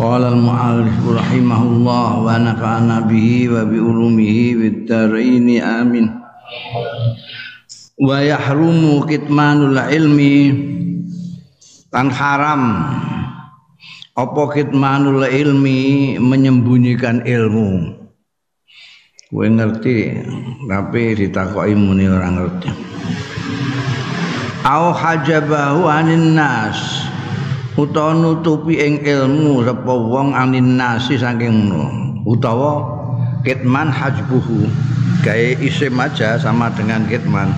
Qala al-mu'allif rahimahullah wa nafa'ana bihi wa bi ulumihi fid dharain amin. Wa yahrumu kitmanul ilmi kan haram apa kitmanul ilmi menyembunyikan ilmu. Kowe ngerti tapi ditakoki muni ora ngerti. Au hajabahu anin nas utawa nutupi ing ilmu sapa wong anin nasi saking utawa kitman hajbuhu. Gawe isim aja sama dengan kitman.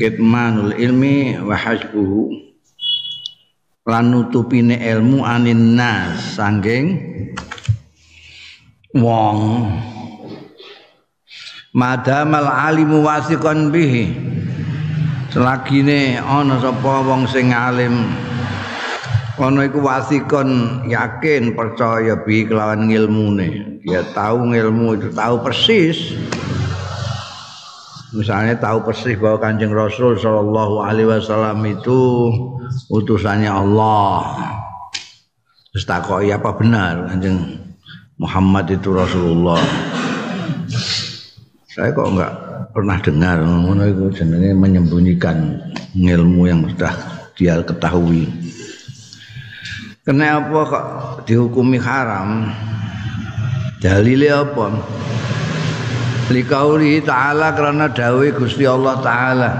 Kitmanul ilmi wa hajbuhu. Lan nutupine ilmu anin nas saking wong. Madamal alimu wasiqan bihi. Selagine ana sapa wong sing alim ana iku wasikon yakin percaya bi kelawan ngilmune. Dia tahu ngilmu itu tahu persis. Misalnya tahu persis bahwa kanjeng Rasul Shallallahu Alaihi Wasallam itu utusannya Allah. Terus takoi apa benar kanjeng Muhammad itu Rasulullah? Saya kok enggak pernah dengar ngono itu jenenge menyembunyikan ilmu yang sudah dia ketahui Kenapa kok dihukumi haram? Dalile apa? Likauli ta'ala karena dawe Gusti Allah taala.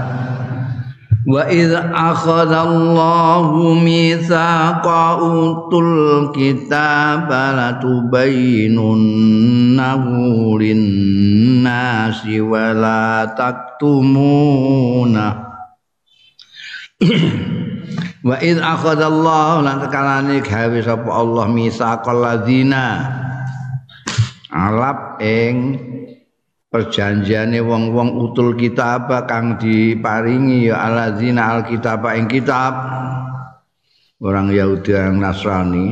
Wa idz akhadallahu mitsaqa utul kitaba la tubayyinunnahu lin-nasi wa la. Wa id akhadallahu lan tekalane gawe sapa Allah misaqal ladzina. Alap ing perjanjiane wong-wong utul kitab kang diparingi ya aladzina alkitab ing kitab. Orang Yahudi orang Nasrani.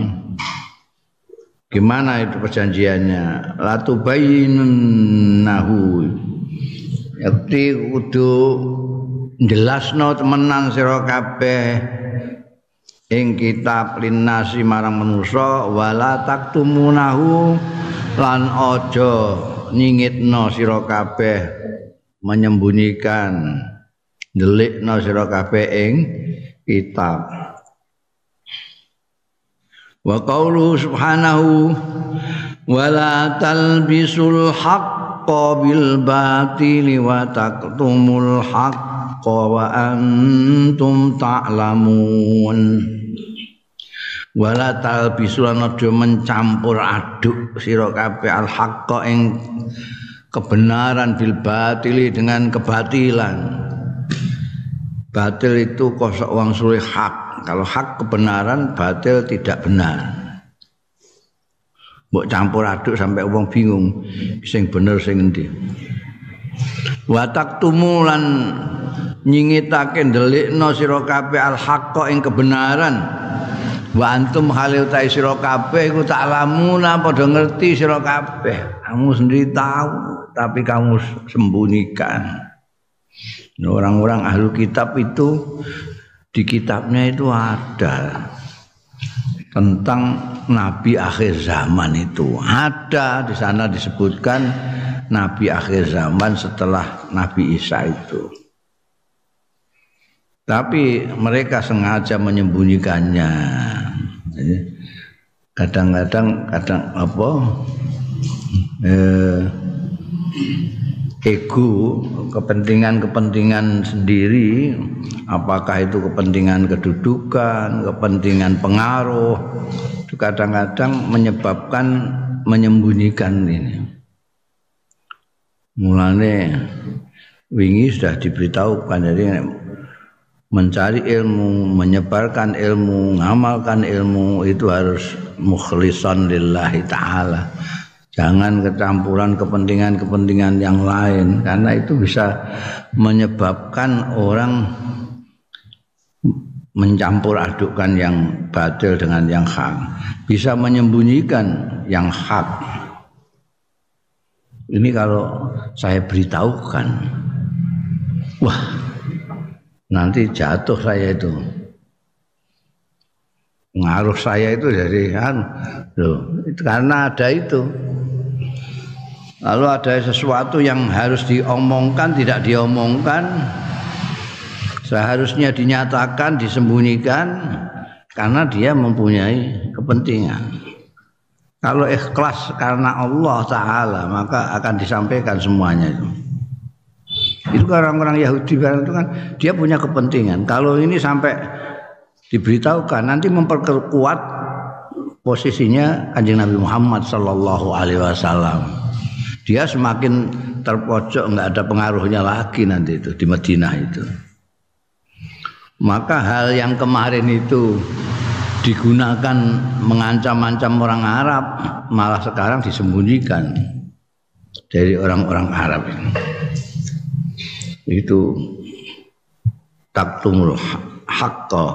Gimana itu perjanjiannya? Latu nahu yakti kudu jelasno temenan sira kabeh ing kitab linnasi marang manusa wala taktumunahu lan aja nyingitno sira kabeh menyembunyikan delikno sira kabeh ing kitab. Wa qaulu subhanahu wala talbisul haqqo bil batili wa taktumul haqqo wa antum ta'lamun wala talbisu lan aja mencampur aduk sira kabeh al haqqa ing kebenaran bil batili dengan kebatilan. Batil itu kosok wang sulit hak. Kalau hak kebenaran batil tidak benar. Mbok campur aduk sampai wong bingung sing bener sing endi. Wa taktumulan nyingitake ndelikno sira kabeh al haqqa ing kebenaran. Wa antum halil ta sira kabeh iku tak lamuna padha ngerti sira kabeh. Kamu sendiri tahu tapi kamu sembunyikan. Orang-orang ahlu kitab itu di kitabnya itu ada tentang nabi akhir zaman itu. Ada di sana disebutkan nabi akhir zaman setelah nabi Isa itu tapi mereka sengaja menyembunyikannya. Kadang-kadang kadang apa eh, ego kepentingan-kepentingan sendiri apakah itu kepentingan kedudukan kepentingan pengaruh itu kadang-kadang menyebabkan menyembunyikan ini. Mulane wingi sudah diberitahukan jadi mencari ilmu, menyebarkan ilmu, ngamalkan ilmu itu harus mukhlisan lillahi taala. Jangan kecampuran kepentingan-kepentingan yang lain karena itu bisa menyebabkan orang mencampur adukkan yang batil dengan yang hak. Bisa menyembunyikan yang hak. Ini kalau saya beritahukan. Wah, nanti jatuh saya itu. Pengaruh saya itu dari kan loh, itu karena ada itu. Lalu ada sesuatu yang harus diomongkan tidak diomongkan seharusnya dinyatakan disembunyikan karena dia mempunyai kepentingan. Kalau ikhlas karena Allah Taala maka akan disampaikan semuanya itu. Itu orang-orang Yahudi itu kan dia punya kepentingan. Kalau ini sampai diberitahukan nanti memperkuat posisinya kanjeng Nabi Muhammad Sallallahu Alaihi Wasallam. Dia semakin terpojok nggak ada pengaruhnya lagi nanti itu di Madinah itu. Maka hal yang kemarin itu digunakan mengancam-ancam orang Arab malah sekarang disembunyikan dari orang-orang Arab ini itu taktumul hakka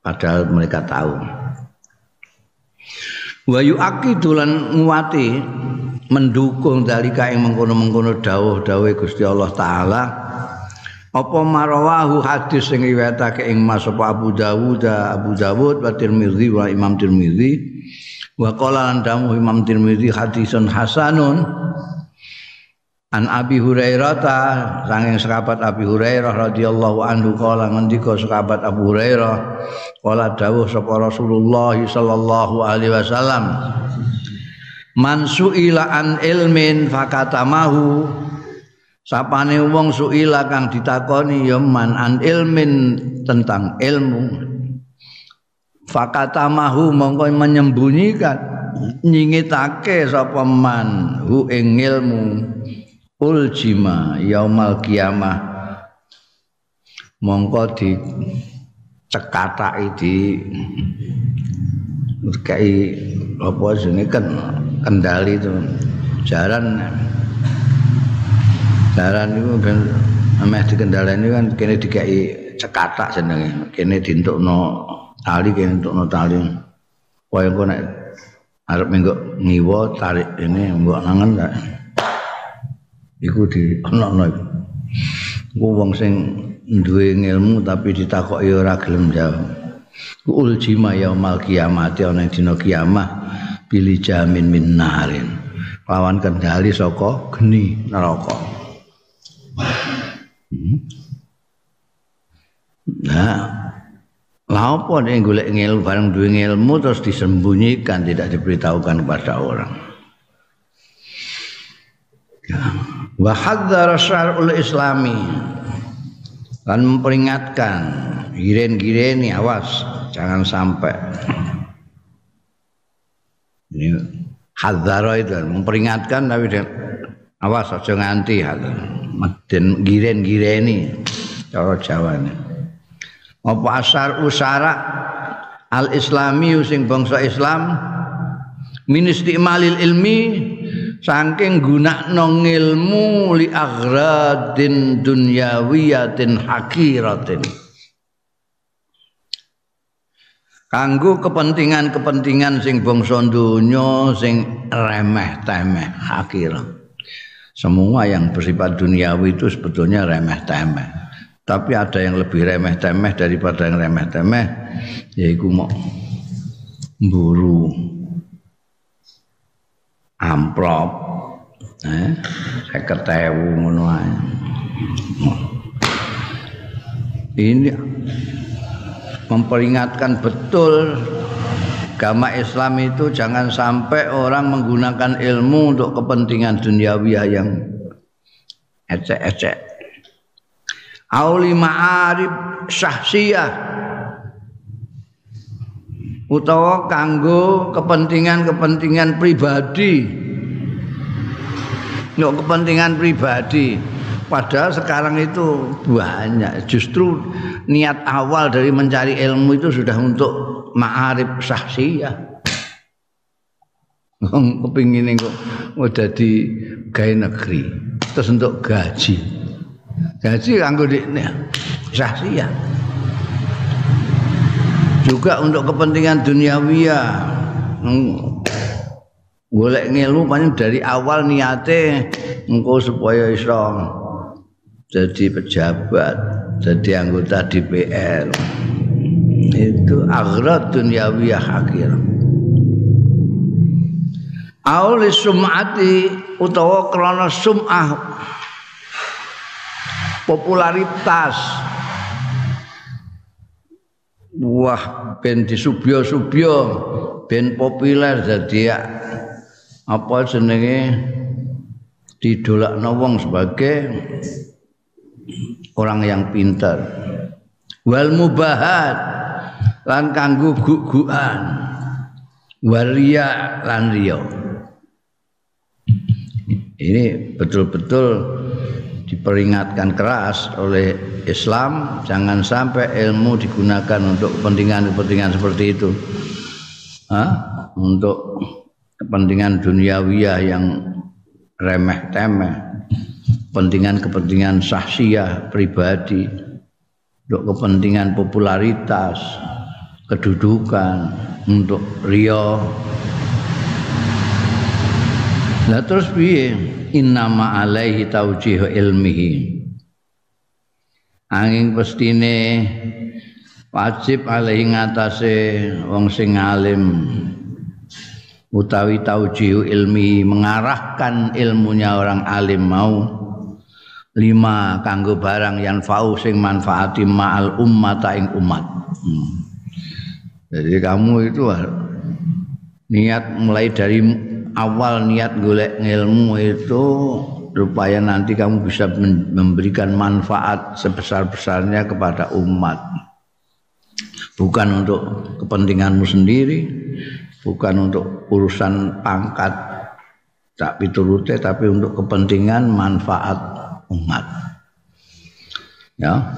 padahal mereka tahu. Wa yu'aqidu lan nguwati mendukung dalika ing mengkono-mengkono dawuh-dawuhe Gusti Allah taala apa marawahu hadis sing riwayatake ing Mas Abu Dawud Abu Dawud wa Tirmizi wa Imam Tirmizi wa qala lan Imam Tirmizi hadisun hasanun An Abi Hurairah ta sanging sahabat Abi Hurairah radhiyallahu anhu kala ngendika sahabat Abu Hurairah kala dawuh sapa Rasulullah sallallahu alaihi wasallam man suila an ilmin fakatamahu sapane wong suila kang ditakoni ya man an ilmin tentang ilmu. Fakatamahu mongko menyembunyikan nyingitake sapa man hu ing ilmu uljima yaumal kiamah. Mongko di cekataki di kayak apa jenenge kan kendali itu jalan jalan itu ben ameh dikendalani kan kene dikai cekatak jenenge. Kene dientukno tali kene entukno tali. Engko nek arep minggu ngiwa tarik ini mbok nangen tak iku di ono-ono iku. Wong sing duwe ilmu tapi ditakoki ora gelem jawab. Uljima yaumal kiamat ana dina kiamah pilih jamin min narin. Lawan kendali saka geni neraka. Nah lah apa nek golek ngilmu bareng duwe ilmu terus disembunyikan tidak diberitahukan kepada orang wa hadzara syar'ul islami. Dan memperingatkan. Giren-gireni awas. Jangan sampai. Ini hadzara itu memperingatkan tapi awas aja nganti dan giren-gireni cara Jawa ini apa asar usara al islami sing bangsa Islam? Min istimalil ilmi saking gunakno ilmu li aghradin dunyawiyatin hakiratin. Kanggo kepentingan-kepentingan sing bangsa donya sing remeh temeh akhir semua yang bersifat duniawi itu sebetulnya remeh temeh tapi ada yang lebih remeh temeh daripada yang remeh temeh yaitu mau buru amplop eh saya ketemu ngono ini memperingatkan betul agama Islam itu jangan sampai orang menggunakan ilmu untuk kepentingan duniawi yang ecek-ecek. Auli ma'arib syahsiyah utawa kanggo kepentingan-kepentingan pribadi. Untuk kepentingan pribadi. Padahal sekarang itu banyak. Justru niat awal dari mencari ilmu itu sudah untuk ma'arif sahsiyah. Wong kepingin kok udah di gawe negeri terus untuk gaji. Gaji kanggo dikne sahsiyah. Juga untuk kepentingan duniawiya. Golek ngelu paling dari awal niate engkau supaya iso jadi pejabat, jadi anggota DPR. Itu akhirat dunyawiyah akhir. Auli sum'ati utawa krana sum'ah popularitas wah ben disubyo-subyo ben populer jadi apa jenenge didolakno wong sebagai orang yang pintar. Wal mubahat lan kanggo gugukan waria lan riya. Ini betul-betul diperingatkan keras oleh Islam jangan sampai ilmu digunakan untuk kepentingan-kepentingan seperti itu Hah? untuk kepentingan duniawiyah yang remeh temeh kepentingan-kepentingan sahsiah pribadi untuk kepentingan popularitas kedudukan untuk rio lah terus piye innama alaihi taujih ilmihi angin pestine wajib alaihi ngatasé wong sing alim utawi taujih ilmi mengarahkan ilmunya orang alim mau lima kanggo barang yang fau sing manfaati ma'al ummata ing umat. Hmm. Jadi kamu itu niat mulai dari awal niat golek ilmu itu supaya nanti kamu bisa memberikan manfaat sebesar-besarnya kepada umat. Bukan untuk kepentinganmu sendiri, bukan untuk urusan pangkat tak piturute tapi untuk kepentingan manfaat umat. Ya,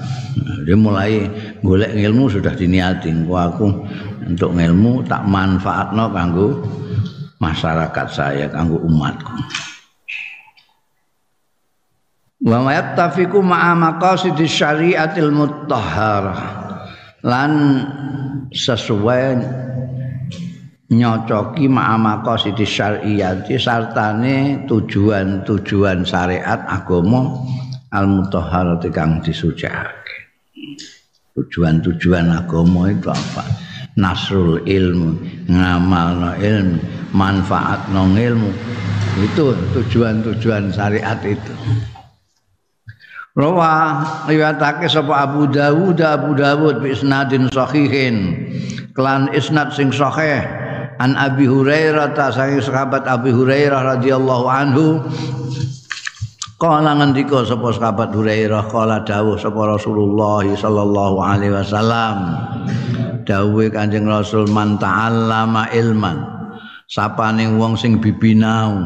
dia mulai golek ilmu sudah diniati. Gua aku untuk ilmu tak manfaatno kanggo masyarakat saya, kanggo umatku. Wa yattafiqu ma'a maqasidis syariatil mutahharah lan sesuai nyocoki ma'amaka sidi syar'iyati sartane tujuan-tujuan syariat agama al mutahharati kang disucikake. Tujuan-tujuan agama itu apa? Nasrul ilmu, ngamalno ilmu, manfaatno ilmu. Itu tujuan-tujuan syariat itu. Rawa riwayatake sapa Abu Dawud Abu Dawud bi isnadin sahihin. Kelan isnad sing sahih an Abi Hurairah ta sahabat Abi Hurairah radhiyallahu anhu Kala ngendika sapa sahabat Hurairah kala dawuh sapa Rasulullah sallallahu alaihi wasallam. Dawuhe Kanjeng Rasul man ta'allama ilman sapane wong sing bibinau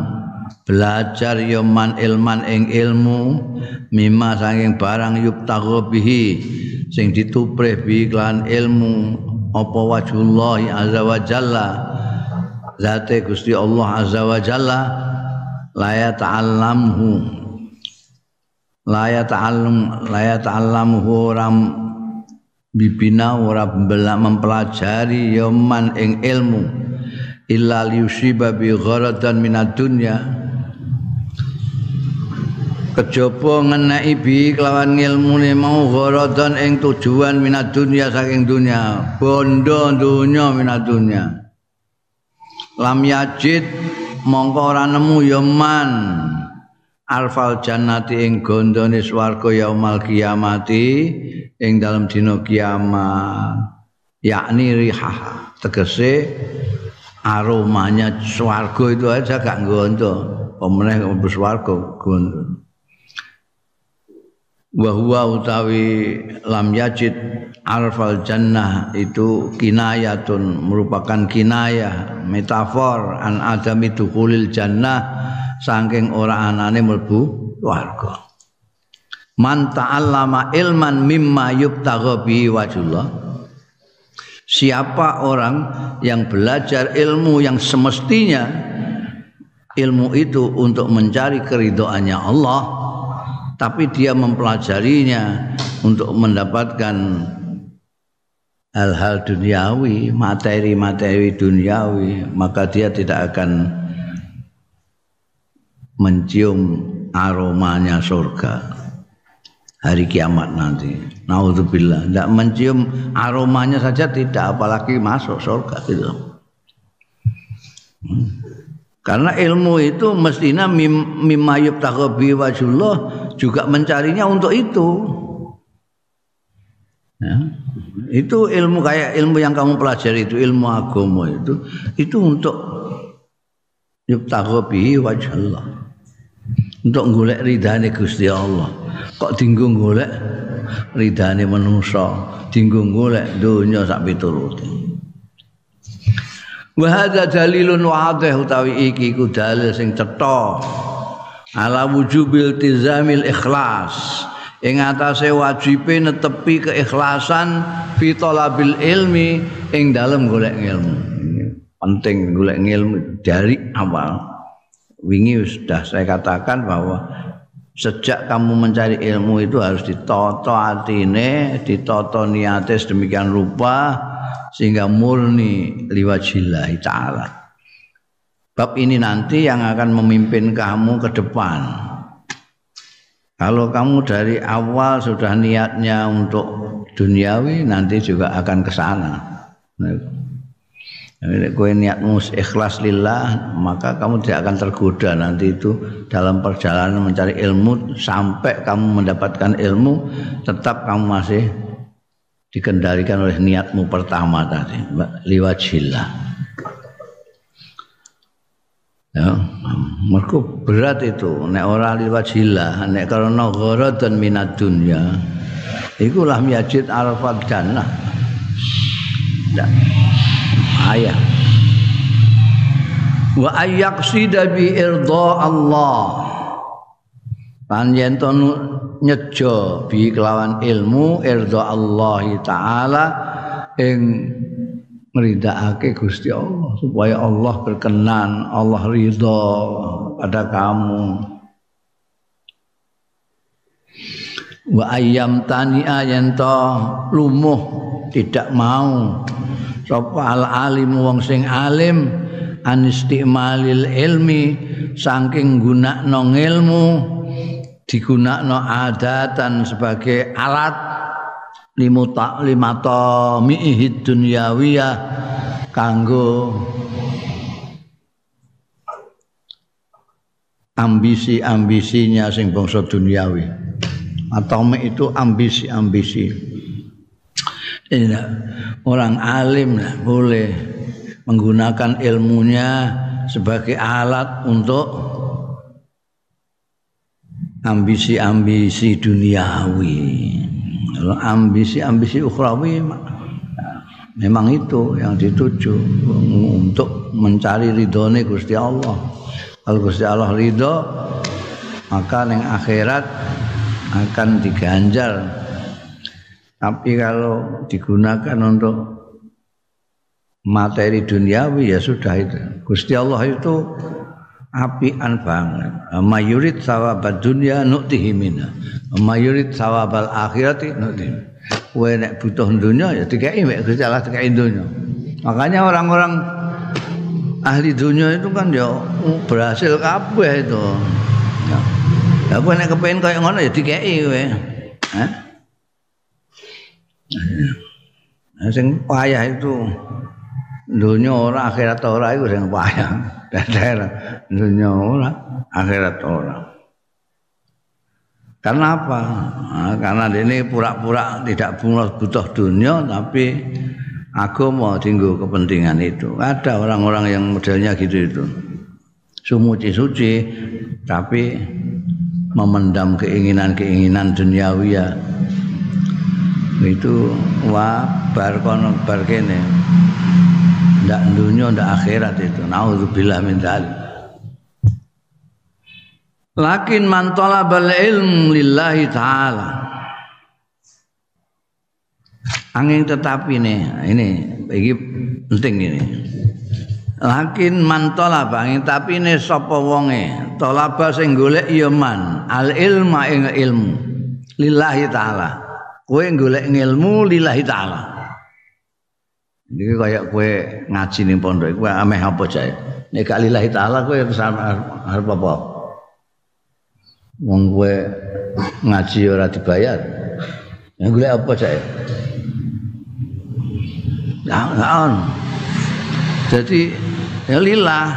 belajar ya man ilman ing ilmu mimma saking barang yuk bihi sing dituprih bi klan ilmu apa wajhullah azza wa jalla zate Gusti Allah azza wa jalla la ya ta'allamhu la ya ta'allum la ya ta'allamuhu ram bibina mempelajari yaman ing ilmu. Illa liusiba bi gharadan minad dunya. Kejaba ngeneki bi kelawan ngilmune mau gharadan ing tujuan minad dunya saking dunya. Bondo dunya minad dunya. Lam yajid mongko ora nemu ya man alfal jannati ing gondone swarga yaumal kiamati ing dalam dina kiamat. Yakni rihah. Tegese aromanya swarga itu aja gak gondo pemeneh mlebu swarga gondo wa huwa utawi lam yajid arfal jannah itu kinayatun merupakan kinayah metafor an adami dukulil jannah saking ora anane mlebu warga. Man ta'allama ilman mimma yubtagha bihi wajhullah siapa orang yang belajar ilmu yang semestinya ilmu itu untuk mencari keridoannya Allah tapi dia mempelajarinya untuk mendapatkan hal-hal duniawi, materi-materi duniawi, maka dia tidak akan mencium aromanya surga hari kiamat nanti. Nauzubillah, tidak mencium aromanya saja tidak, apalagi masuk surga gitu. Hmm. Karena ilmu itu mestinya mim, mimayub takobi wajullah juga mencarinya untuk itu. Ya. Itu ilmu kayak ilmu yang kamu pelajari itu ilmu agama itu itu untuk yubtagha bihi wajhallah. Untuk golek ridane Gusti Allah. Kok dinggung golek ridane manusa, dinggung golek donya sak piturute. Wa hadza dalilun wadih utawi iki ku dalil sing cetha. Ala wujubil tizamil ikhlas. Ing atase wajibe netepi keikhlasan fi talabil ilmi ing dalem golek ilmu penting golek ilmu dari awal wingi sudah saya katakan bahwa sejak kamu mencari ilmu itu harus ditoto atine ditoto niate sedemikian rupa sehingga murni liwajillahi ta'ala bab ini nanti yang akan memimpin kamu ke depan kalau kamu dari awal sudah niatnya untuk duniawi, nanti juga akan ke sana. Kalau kue niatmu ikhlas lillah, maka kamu tidak akan tergoda nanti itu dalam perjalanan mencari ilmu sampai kamu mendapatkan ilmu, tetap kamu masih dikendalikan oleh niatmu pertama tadi, liwajillah. ya mergo berat itu. Nek ora liwajillah nek karena gharadan minad dunya iku lah yajid arfad jannah. Dan ayah wa ayyaqsida bi irda Allah. Panjen to nyejo bi kelawan ilmu irda Allah taala ing meridakake Gusti Allah supaya Allah berkenan, Allah ridho pada kamu. Wa ayyam tani'a yanto lumuh tidak mau sapa al alim wong sing alim anistimalil ilmi saking gunakno ilmu digunakno adatan sebagai alat limuta limata mi'ihid dunyawiyah kanggo ambisi-ambisinya sing bangsa duniawi. Atau itu ambisi-ambisi ini orang alim lah, boleh menggunakan ilmunya sebagai alat untuk ambisi-ambisi duniawi ambisi-ambisi ukhrawi memang itu yang dituju untuk mencari ridhone Gusti Allah. Kalau Gusti Allah ridho maka yang akhirat akan diganjar. Tapi kalau digunakan untuk materi duniawi ya sudah itu. Gusti Allah itu apian banget. Mayurid sawabad dunya nuktihi minna. Mayurid sawabal akhirati nuktihi. Kowe nek butuh dunia ya dikai mek Gusti Allah dikai dunia. Makanya orang-orang ahli dunia itu kan ya berhasil kabeh itu. Ya. Lah kowe nek kepengin kaya ngono ya dikai kowe. Hah? Sing payah itu dunia ora akhirat ora iku sing payah. Dadah dunia ora akhirat ora. Karena apa? Nah, karena ini pura-pura tidak butuh dunia tapi agama tinggal kepentingan itu. Ada orang-orang yang modelnya gitu itu. Sumuci suci tapi memendam keinginan-keinginan duniawi ya. Itu wah bar kono bar kene. Ndak dunia ndak akhirat itu. Naudzubillah min dzalik. Lakin man talabal ilm lillahi taala. Angin tetapi nih ini ini penting ini. Lakin man talaba angin tapi ini sapa wonge? Talaba sing golek ya man al ilma ing ilmu. Lillahi taala kowe golek ilmu lillahi taala. Ini kayak kowe ngaji ning pondok kowe ameh apa jae? Nek gak lillahi taala kowe arep apa? Wong kowe ngaji ora dibayar. Ya golek apa jae? Jangan. Jadi ya lillah.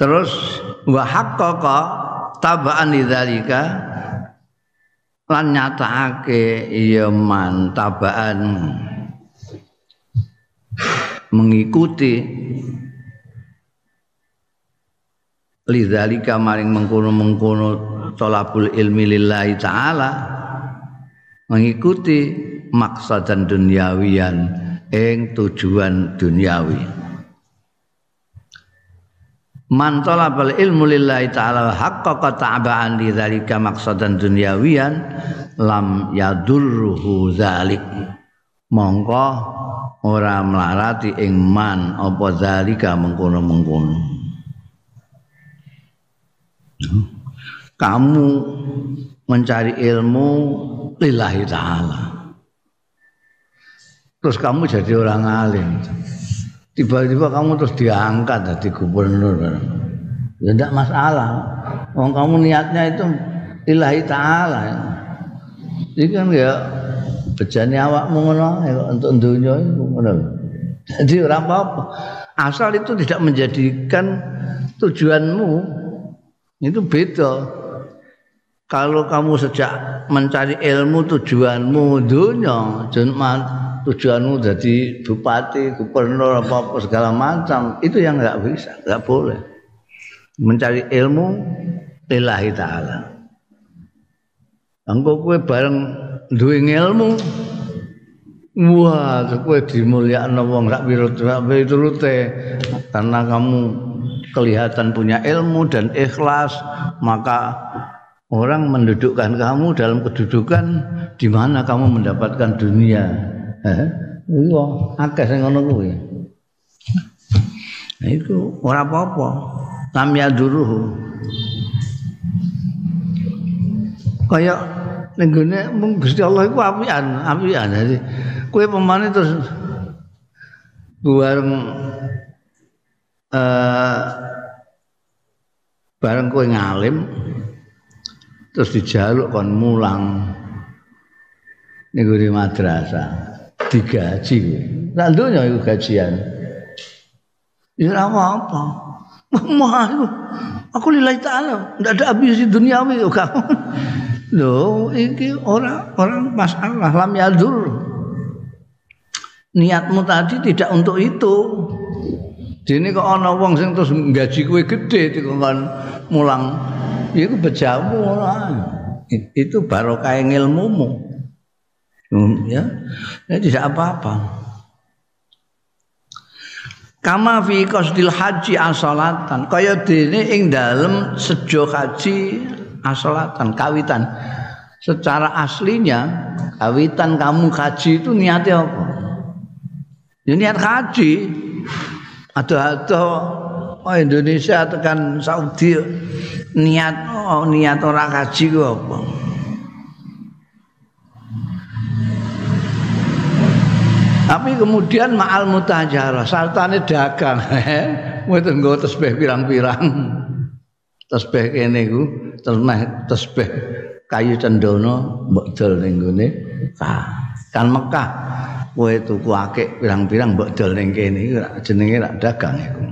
Terus wa haqqaqa tabaan lidzalika lan nyatakake ya man tabaan mengikuti. Lidzalika maring mengkono-mengkono tolabul ilmi lillahi taala. Mengikuti maksadan duniawian ing tujuan duniawi man talabal ilmu lillahi ta'ala haqqaqa ta'ba'an li dzalika maksadan duniawian lam yadurruhu dzalik mongko ora melarati ing man apa dzalika mengkono-mengkono. Kamu mencari ilmu lillahi ta'ala. Terus kamu jadi orang alim tiba-tiba kamu terus diangkat jadi gubernur. Ya tidak masalah. Wong kamu niatnya itu ilahi ta'ala. Ini kan ya bejani awakmu ngono ya, untuk dunia itu ngono. Jadi orang apa-apa. Asal itu tidak menjadikan tujuanmu itu beda. Kalau kamu sejak mencari ilmu tujuanmu dunia jangan tujuanmu jadi bupati, gubernur apa apa segala macam itu yang nggak bisa, nggak boleh. Mencari ilmu lillahi taala. Engko kowe bareng duwe ilmu Wah, kowe dimulyakno wong rak wirute karena kamu kelihatan punya ilmu dan ikhlas, maka orang mendudukkan kamu dalam kedudukan di mana kamu mendapatkan dunia Iya, akeh sing ngono kuwi. Iku ora apa-apa. Lam yaduruhu. Kaya ning gone mung Gusti Allah iku apian, apian. Jadi kowe pemane terus bareng eh bareng kowe ngalim terus dijaluk kon mulang ning madrasah. Digaji kowe. donya iku gajian. Ya apa-apa. Mah aku lillahi taala, ndak ada habis di duniawi kok. Lho, iki orang orang masalah lam yadur. Niatmu tadi tidak untuk itu. Dene kok ana wong sing terus gaji kowe gedhe dikon mulang. Iku bejamu Itu barokah ilmumu. Hmm, ya. ya tidak apa-apa. Kama fi qasdil haji asolatan. Kaya dene ing dalem sejo haji asolatan kawitan. Secara aslinya kawitan kamu haji itu niatnya apa? Ya niat haji. Ada-ada oh Indonesia tekan Saudi niat oh niat orang haji ku apa Tapi kemudian ma'al mutajarah, sartane dagang. Itu nggo tasbih pirang-pirang. Tasbih kene iku, tasbih kayu cendono mbok dol ning gone kan Mekah. Kowe tuku akeh pirang-pirang mbok dol ning kene iku jenenge rak dagang iku.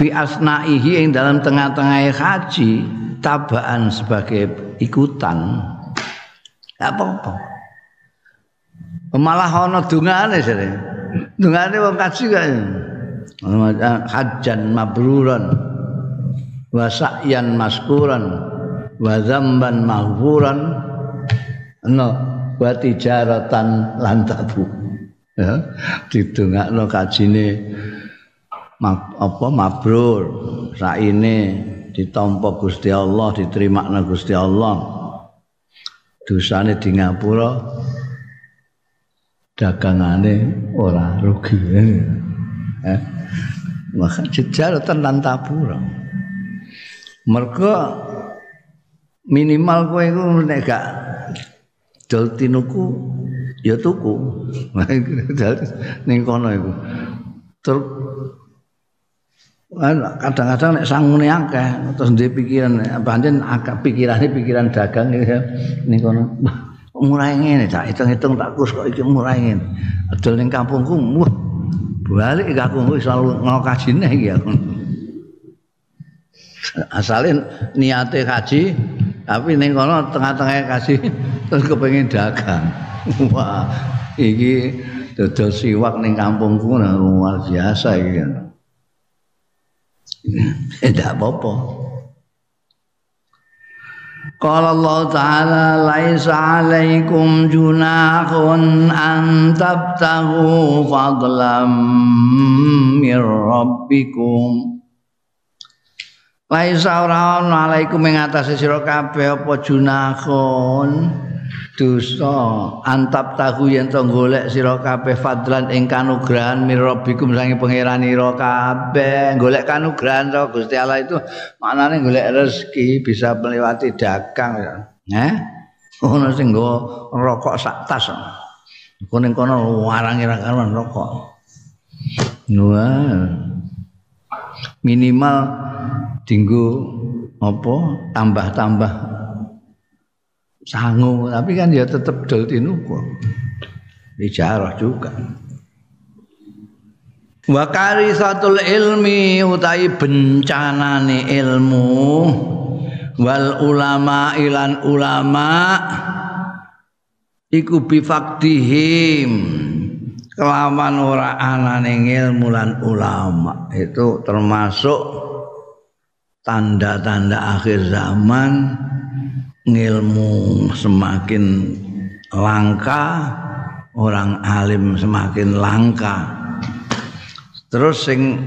Fi asnaihi ing dalam tengah-tengah haji tabaan sebagai ikutan. Apa-apa. Malah ana dungane sire dungane wong kaji kae. Hajan mabruran wa sa'yan maskuran wa dzamban maghfuran no wa tijaratan lan tabu. Ya didongakno kajine apa mabrur. Saine ditampa Gusti Allah diterima Gusti Allah. Dosane di ngapura dagangane ora rugi. Eh maka jejar tenan tabur mergo minimal kowe iku nek gak dol tinuku ya tuku. Ning kono iku. Tur kadang-kadang nek sangune akeh terus ndek pikiran pancen akeh pikirane pikiran dagang ning kono murah ngene tak hitung-hitung tak kus kok iki murah ngene. Adol ning kampungku wah balik gak aku selalu ngelokajine iki aku. Asalin niate haji tapi ning kono tengah-tengah kasih terus kepengin dagang. Wah iki dodol siwak ning kampungku luar biasa iki. Tidak apa-apa Qala Allah Ta'ala laisa 'alaikum junahun an tabtaghu fadlam mir rabbikum. Laisa ora ana alaikum ing atase sira kabeh apa junahun dosa antap tahu yen to golek sira kabeh fadlan ing kanugrahan mirabikum sange pangeranira kabeh golek kanugrahan to Gusti Allah itu maknane golek rezeki bisa melewati dagang ya. Eh ono sing nggo rokok sak tas kuning kono warangi ra karuan rokok. Wah. minimal dinggo apa tambah-tambah sangu tapi kan ya tetap dol tinuku ijarah juga. Wa karisatul ilmi utai bencanane ilmu wal ulama ilan ulama iku bifaktihim kelawan ora anane ilmu lan ulama. Itu termasuk tanda-tanda akhir zaman ilmu semakin langka orang alim semakin langka. Terus sing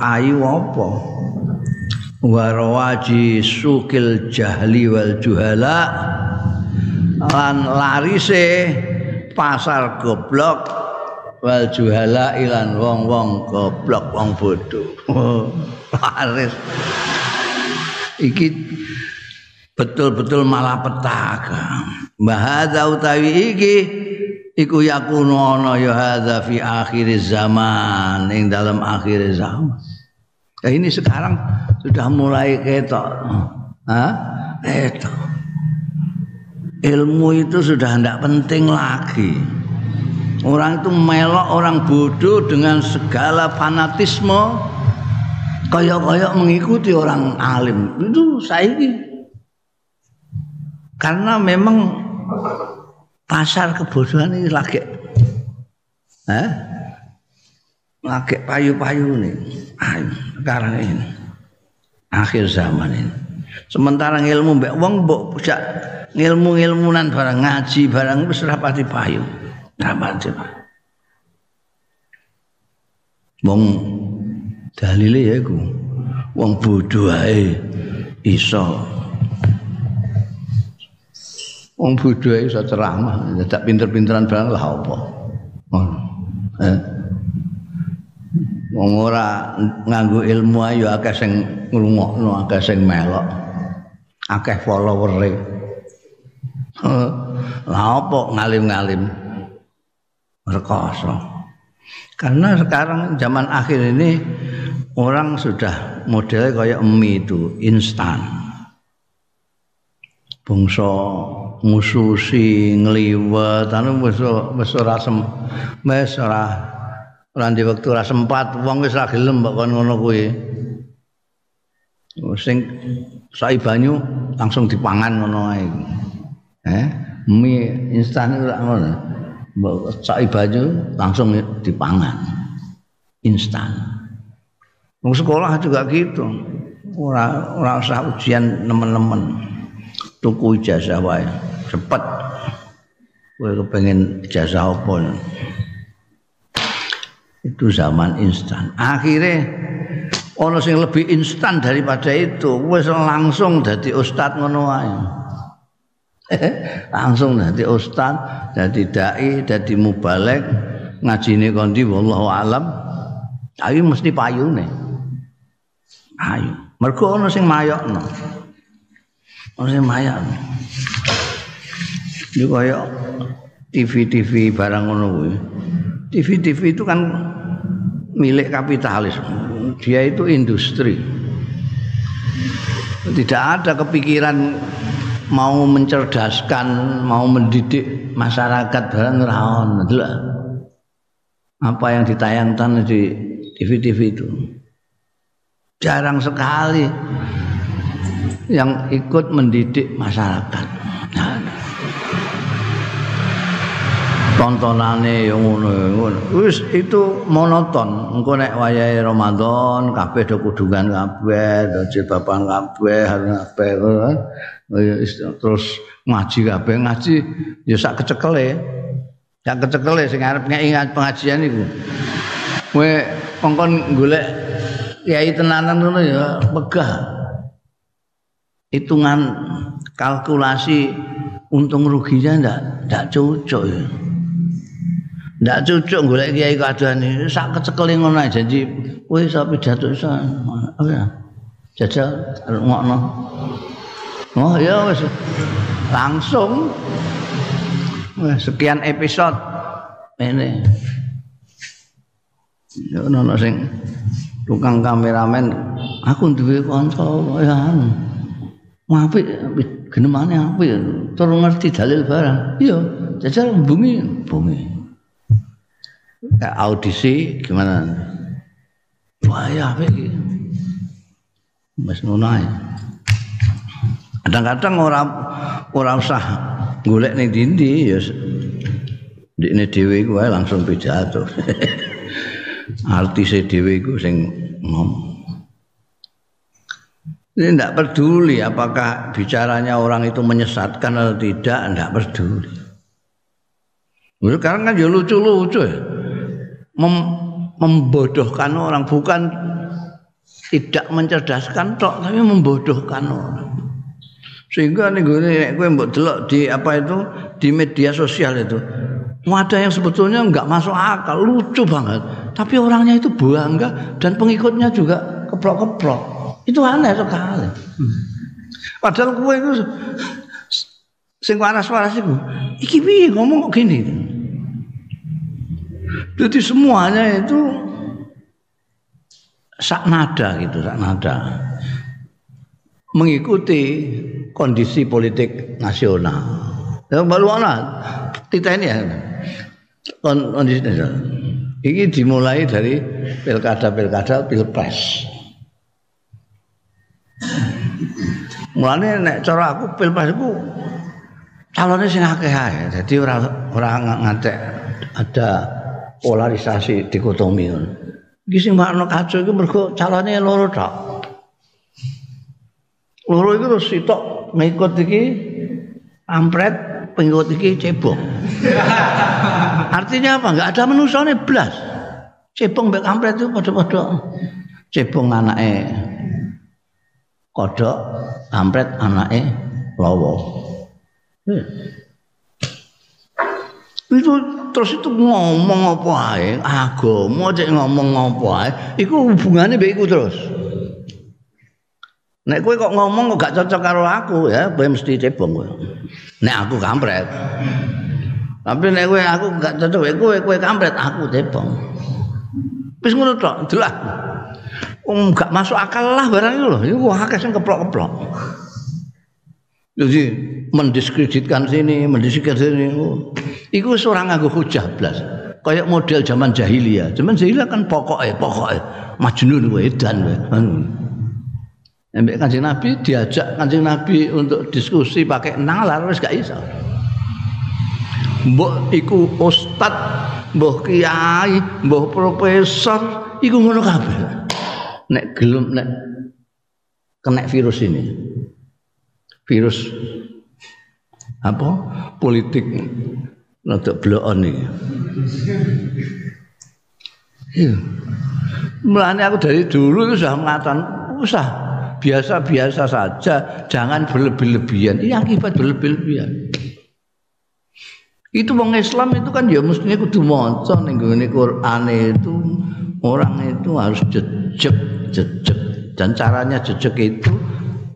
ayu apa? Warawaji sukil jahli wal juhala lan larise pasar goblok wal juhala ilan wong-wong goblok wong bodoh laris iki betul-betul malapetaka bahadza utawi iki iku yakunu ana ya hadza fi akhir zaman ing dalam akhir zaman. Nah, ini sekarang sudah mulai ketok. Ha itu ilmu itu sudah tidak penting lagi. Orang itu melok orang bodoh dengan segala fanatisme koyok-koyok mengikuti orang alim. Itu saya karena memang pasar kebodohan ini lagi eh? lagi payu-payu nih ayo sekarang ini. Akhir zaman ini. Sementara ilmu mbak wong mbok pucak ilmu ilmunan barang ngaji barang wis rapati payu. Rapati wong dalile ya iku. Wong bodho ae iso wong bodho iso ceramah. Dadak pinter-pinteran barang lah apa? Eh. Wong ora nganggo ilmu ayo akeh sing ngrungokno akeh sing melok akeh followere. Lah apa ngalim-ngalim? Rekoso. Karena sekarang zaman akhir ini orang sudah modelnya kayak mie itu instan. Bangsa mususi ngliwet anu wis wis ora sem wis ora ora di wektu ora sempat wong wis ora gelem mbok kon ngono kuwi. Sing sai banyu langsung dipangan ngono ae. Eh, mie instan ora ngono. cak banyu langsung dipangan instan. Wong sekolah juga gitu. Ora ora usah ujian nemen-nemen. Tuku ijazah wae. Cepet. Kowe kepengin ijazah apa? Itu zaman instan. Akhirnya ana sing lebih instan daripada itu wis langsung dadi ustad ngono langsung dadi ustad dadi dai dadi mubalek ngajine kondi wallahu alam ayo mesti payune ayo mergo ana sing mayokno ana sing mayokno iki kaya TV-TV barang ngono kuwi. TV-TV itu kan milik kapitalis. Dia itu industri. Tidak ada kepikiran mau mencerdaskan mau mendidik masyarakat barang raon. Apa yang ditayangkan di TV-TV itu? Jarang sekali yang ikut mendidik masyarakat. Nah, tontonane yang ngono wis itu monoton. Engko nek wayahe Ramadan kabeh do kudungan kabeh do jilbaban kabeh kabeh terus ngaji kabeh. Ngaji ya sak kecekele. Sak kecekele sing arep ingat pengajian iku. Kowe kongkon golek kiai tenanan ngono ya megah. Hitungan kalkulasi untung ruginya ndak ndak cocok ya ndak cocok golek kiai kadane sak kecekel ngono janji kowe iso pidato iso. Ya? Jajal ngokno. Oh ya wis. Langsung. Sekian episode. Ini. Ya ono sing tukang kameramen aku duwe kanca ya apik genemane apik. Terus ngerti dalil barang. Iya jajal bumi bumi kayak audisi gimana? Wah ya mas nunai kadang-kadang orang orang usah golek nih dindi ya. Di ini dewi gue langsung pidato. Artis dewi gue sing ngomong ini tidak peduli apakah bicaranya orang itu menyesatkan atau tidak, tidak peduli. Sekarang kan ya lucu-lucu ya mem membodohkan orang. Bukan tidak mencerdaskan tok tapi membodohkan orang. Sehingga nih gue gue mbok delok di apa itu di media sosial itu ada yang sebetulnya nggak masuk akal lucu banget. Tapi orangnya itu bangga dan pengikutnya juga keprok-keprok itu aneh sekali. Padahal gue itu sing waras-waras itu iki piye ngomong kok gini jadi semuanya itu sak nada gitu, sak nada. Mengikuti kondisi politik nasional. Ya baru ana kita ini ya. Kondisi nasional. Ini dimulai dari pilkada-pilkada pilpres. Mulane nek cara aku pilpres iku calonnya sing akeh ae. Dadi ora ora ngantek ada polarisasi dikotomi ngono. Iki sing makna kacau iku mergo calone loro tok. Loro iku terus sitok ngikut iki ampret pengikut iki cebong. Artinya apa? Enggak ada menusane blas. Cebong mbek ampret itu padha-padha. Cebong anake kodok, ampret anake lawa. Hmm. Itu terus itu ngomong apa ae, agama cek ngomong apa ae, iku hubungane mbek iku terus. Nek kowe kok ngomong kok gak cocok karo aku ya, kowe mesti cebong kowe. Nek aku kampret. Tapi nek kowe aku gak cocok kowe kowe kampret, aku cebong. Wis ngono tok, delak. Wong gak masuk akal lah barang itu loh. Iku akeh sing keplok-keplok. Jadi mendiskreditkan sini, mendiskreditkan sini. Iku seorang nganggo hujah blas. Kayak model zaman jahiliyah. Zaman jahiliyah kan pokoknya, pokoknya majnun wae edan wae. Embek Kanjeng Nabi diajak Kanjeng Nabi untuk diskusi pakai nalar wis gak iso. Mbok iku ustad, mbok kiai, mbok profesor, iku ngono kabeh. Nek gelem nek kena virus ini. Virus apa? Politik rada blokon iki. Iya. Mulanya aku dari dulu itu sudah mengatakan usah biasa-biasa saja, jangan berlebih-lebihan. Ini akibat berlebih-lebihan. Itu wong Islam itu kan ya mestinya kudu maca ning gone Quran itu orang itu harus jejak jejak dan caranya jejak itu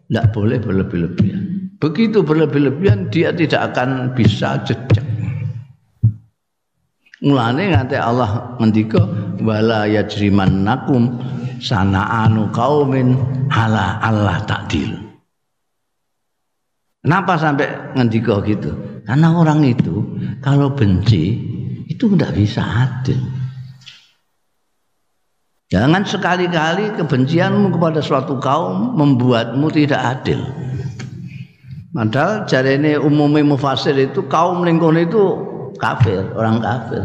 tidak boleh berlebih-lebihan. Begitu berlebih-lebihan dia tidak akan bisa jejak. Mulane nganti Allah ngendika wala yajrimannakum sana'anu qaumin ala Allah takdil. Kenapa sampai ngendika gitu? Karena orang itu kalau benci itu tidak bisa adil. Jangan sekali-kali kebencianmu kepada suatu kaum membuatmu tidak adil. Padahal jari ini umumnya mufasir itu kaum lingkungan itu kafir, orang kafir.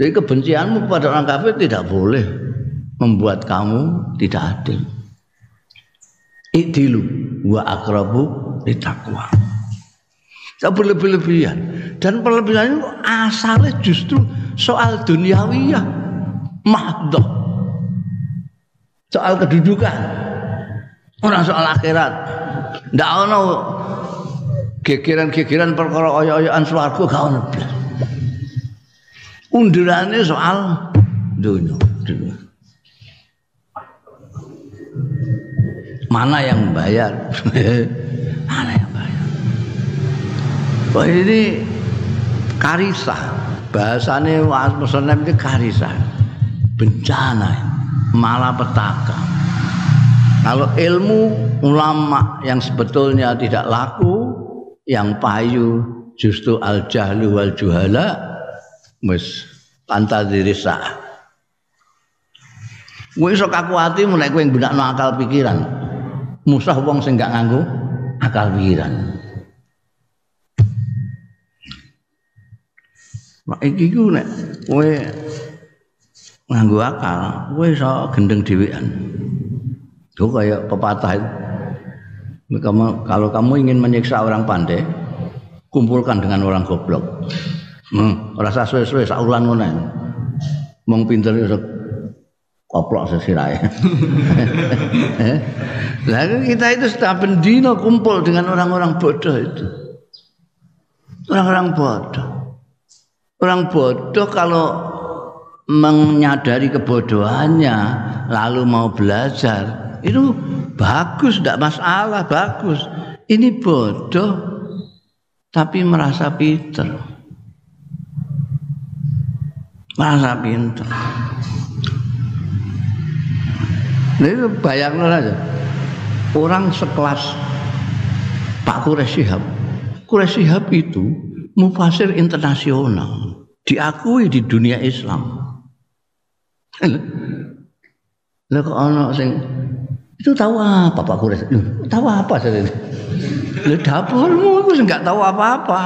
Jadi kebencianmu kepada orang kafir tidak boleh membuat kamu tidak adil. Idilu wa akrabu litakwa. Tak berlebih-lebihan. Dan perlebihan itu asalnya justru soal duniawiyah. Mahdoh. Soal kedudukan. Orang soal akhirat. Tidak ada gegeran-gegeran perkara oyo-oyoan swarga gak ono blas. Undurannya soal dunia. Mana yang bayar? Mana yang bayar? Oh ini karisa. Bahasanya Muslim itu karisa. Bencana, malapetaka. Kalau ilmu ulama yang sebetulnya tidak laku, yang payu justru al jahlu wal juhala, wis pantadirisa. Kowe iso kaku ati mulai kowe nggunakno akal pikiran. Musah wong sing gak nganggo akal pikiran. Mak iki ku nek nganggo akal, kowe iso gendeng dhewean. Itu kayak pepatah itu. Kamu, kalau kamu ingin menyiksa orang pandai, kumpulkan dengan orang goblok. Hmm, rasa suwe-suwe saulan ngono. Mong pinter iso koplok sesirahe. Lah kita itu setiap pendino kumpul dengan orang-orang bodoh itu. Orang-orang bodoh. Orang bodoh kalau menyadari kebodohannya lalu mau belajar. Itu bagus tidak masalah bagus. Ini bodoh tapi merasa pinter. Merasa pinter. Nah itu bayangkan aja orang sekelas Pak Quraish Shihab itu mufasir internasional diakui di dunia Islam Lah kok ana sing itu tahu apa Pak Kures? Tahu apa saya ini? Lah dapurmu aku enggak tahu apa-apa.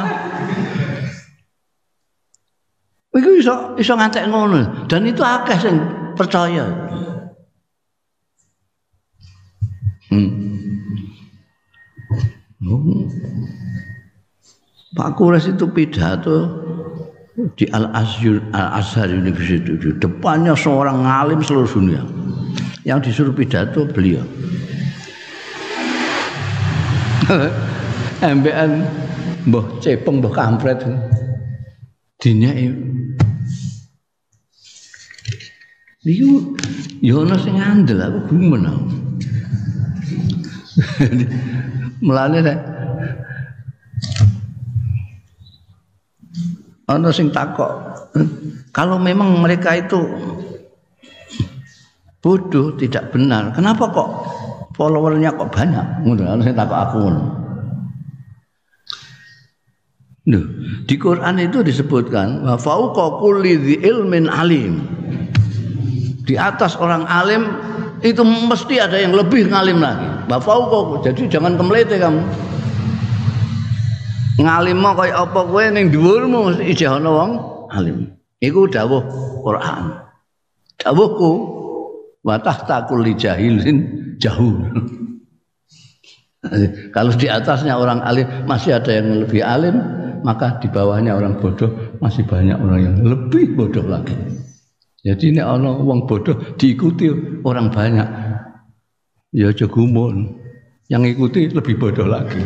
Iku iso iso ngantek ngono dan itu akeh sing percaya. Hmm. Oh. Pak Kures itu pidato di Al Azhar Al Azhar University di depannya seorang ngalim seluruh dunia yang disuruh pidato beliau MBN mbah cepeng mbah kampret dinyai Iku yo ana sing ngandel aku gumen aku. Mulane nek ana sing takok kalau memang mereka itu bodoh tidak benar kenapa kok followernya kok banyak ngono ana sing takok aku ngono Duh, di Quran itu disebutkan wa fauqa kulli ilmin alim. Di atas orang alim itu mesti ada yang lebih ngalim lagi. Wa fauqa. Jadi jangan kemlete kamu ngalimo kaya apa kowe ning dhuwurmu isih ana wong alim. Iku dawuh Quran. Dawuhku wa tahta kulli jahilin jahul. Kalau di atasnya orang alim masih ada yang lebih alim, maka di bawahnya orang bodoh masih banyak orang yang lebih bodoh lagi. Jadi ini orang uang bodoh diikuti orang banyak. Ya aja gumun. Yang ikuti lebih bodoh lagi.